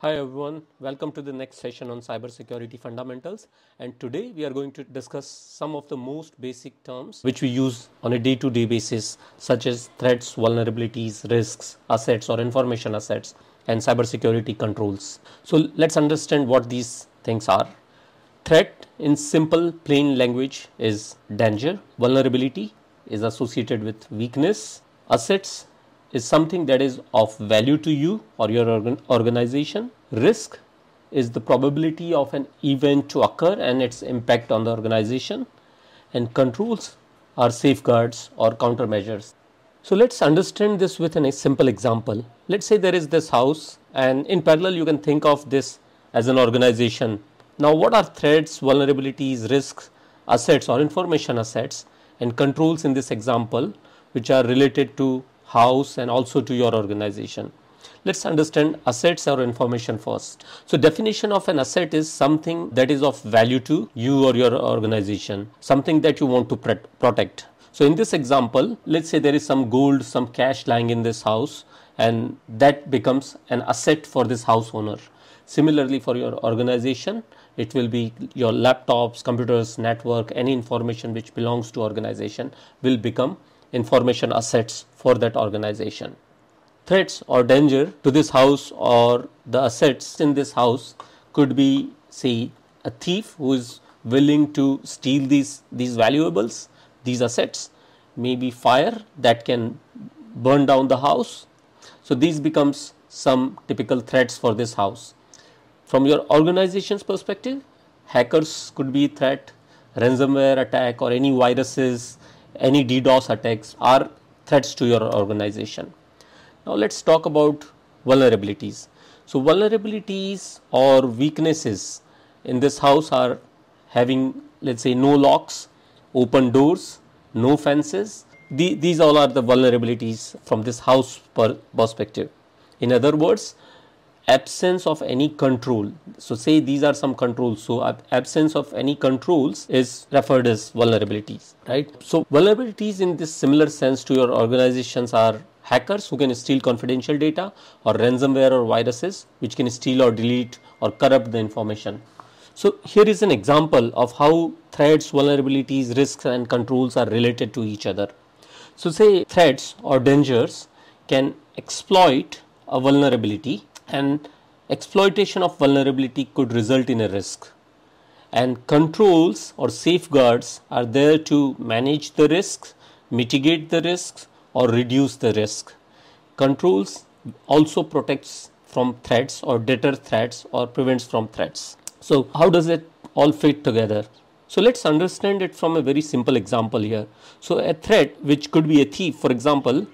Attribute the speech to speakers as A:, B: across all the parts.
A: Hi everyone, welcome to the next session on cybersecurity fundamentals. And today we are going to discuss some of the most basic terms which we use on a day to day basis, such as threats, vulnerabilities, risks, assets, or information assets, and cybersecurity controls. So let's understand what these things are. Threat, in simple, plain language, is danger, vulnerability is associated with weakness, assets is something that is of value to you or your organ- organization. Risk is the probability of an event to occur and its impact on the organization. And controls are safeguards or countermeasures. So let's understand this with a simple example. Let's say there is this house, and in parallel, you can think of this as an organization. Now, what are threats, vulnerabilities, risks, assets, or information assets, and controls in this example, which are related to house and also to your organization. Let's understand assets or information first. So definition of an asset is something that is of value to you or your organization something that you want to protect. So in this example let's say there is some gold some cash lying in this house and that becomes an asset for this house owner. Similarly for your organization it will be your laptops computers network any information which belongs to organization will become information assets for that organization. Threats or danger to this house or the assets in this house could be, say, a thief who is willing to steal these, these valuables, these assets, maybe fire that can burn down the house. So, these becomes some typical threats for this house. From your organization's perspective, hackers could be threat, ransomware attack or any viruses any DDoS attacks are threats to your organization. Now let's talk about vulnerabilities. So vulnerabilities or weaknesses in this house are having let's say no locks, open doors, no fences. The, these all are the vulnerabilities from this house per perspective. In other words, absence of any control. So say these are some controls. So absence of any controls is referred as vulnerabilities, right? So vulnerabilities in this similar sense to your organizations are hackers who can steal confidential data or ransomware or viruses which can steal or delete or corrupt the information. So here is an example of how threats, vulnerabilities, risks and controls are related to each other. So say threats or dangers can exploit a vulnerability and exploitation of vulnerability could result in a risk. And controls or safeguards are there to manage the risks mitigate the risks or reduce the risk. Controls also protects from threats or deter threats or prevents from threats. So how does it all fit together? So let's understand it from a very simple example here. So a threat which could be a thief for example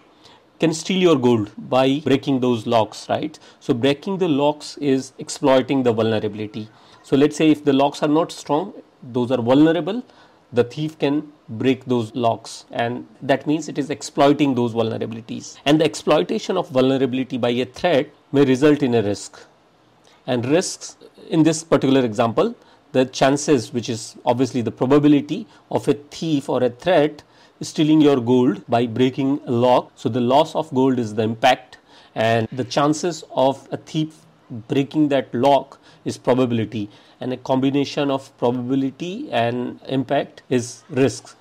A: can steal your gold by breaking those locks, right? So breaking the locks is exploiting the vulnerability. So let's say if the locks are not strong, those are vulnerable, the thief can break those locks and that means it is exploiting those vulnerabilities. And the exploitation of vulnerability by a threat may result in a risk. And risks in this particular example, the chances, which is obviously the probability of a thief or a threat stealing your gold by breaking a lock. So the loss of gold is the impact and the chances of a thief breaking that lock is probability and a combination of probability and impact is risks.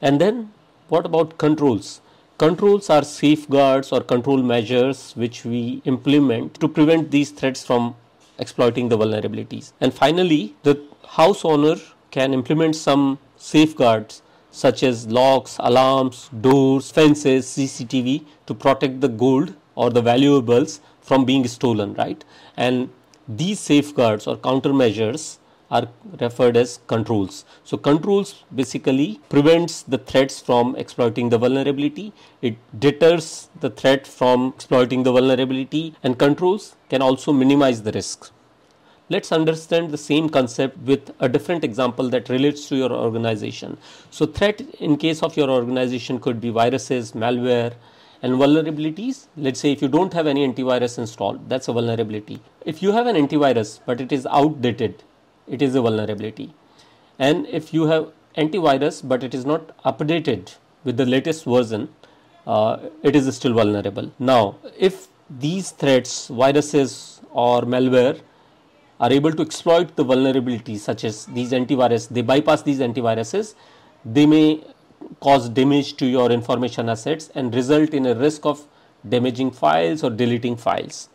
A: And then what about controls? Controls are safeguards or control measures which we implement to prevent these threats from exploiting the vulnerabilities. And finally, the house owner can implement some safeguards such as locks, alarms, doors, fences, CCTV to protect the gold or the valuables from being stolen, right? And these safeguards or countermeasures are referred as controls. So controls basically prevents the threats from exploiting the vulnerability. It deters the threat from exploiting the vulnerability and controls can also minimize the risks. Let's understand the same concept with a different example that relates to your organization. So threat in case of your organization could be viruses, malware, and vulnerabilities. Let's say if you don't have any antivirus installed, that's a vulnerability. If you have an antivirus but it is outdated, it is a vulnerability. And if you have antivirus but it is not updated with the latest version, uh, it is still vulnerable. Now, if these threats, viruses or malware are able to exploit the vulnerabilities such as these antivirus, they bypass these antiviruses, they may cause damage to your information assets and result in a risk of damaging files or deleting files.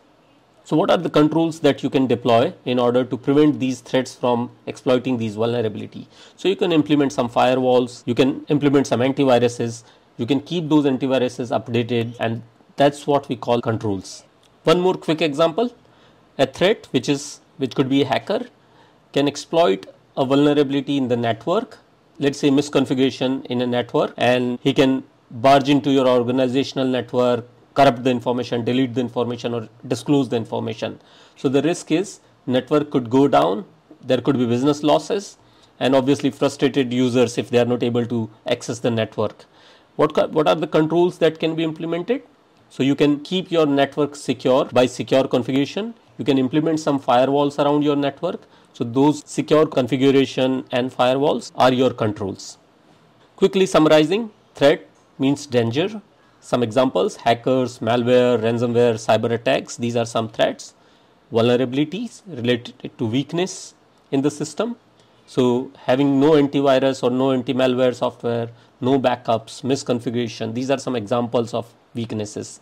A: So what are the controls that you can deploy in order to prevent these threats from exploiting these vulnerability? So you can implement some firewalls, you can implement some antiviruses, you can keep those antiviruses updated and that's what we call controls. One more quick example, a threat which is which could be a hacker can exploit a vulnerability in the network, let's say misconfiguration in a network and he can barge into your organizational network, corrupt the information, delete the information or disclose the information. So the risk is network could go down, there could be business losses and obviously frustrated users if they are not able to access the network. What, what are the controls that can be implemented? So you can keep your network secure by secure configuration. You can implement some firewalls around your network. So those secure configuration and firewalls are your controls. Quickly summarizing, threat means danger. Some examples, hackers, malware, ransomware, cyber attacks. These are some threats. Vulnerabilities related to weakness in the system. So having no antivirus or no anti-malware software, no backups, misconfiguration, these are some examples of weaknesses.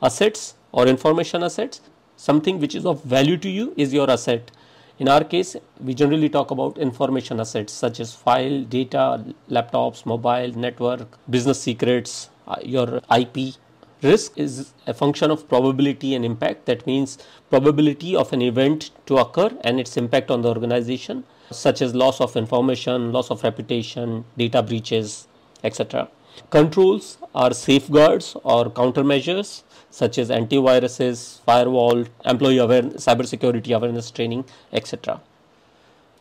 A: Assets or information assets, something which is of value to you is your asset. In our case, we generally talk about information assets such as file, data, laptops, mobile, network, business secrets, uh, your IP. Risk is a function of probability and impact. That means probability of an event to occur and its impact on the organization such as loss of information, loss of reputation, data breaches, etc. Controls are safeguards or countermeasures such as antiviruses, firewall, employee awareness, cybersecurity awareness training, etc.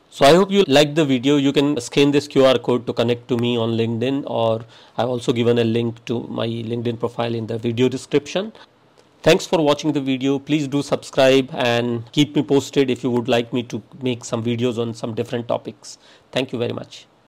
A: So I hope you liked the video. You can scan this QR code to connect to me on LinkedIn or I've also given a link to my LinkedIn profile in the video description. Thanks for watching the video. Please do subscribe and keep me posted if you would like me to make some videos on some different topics. Thank you very much.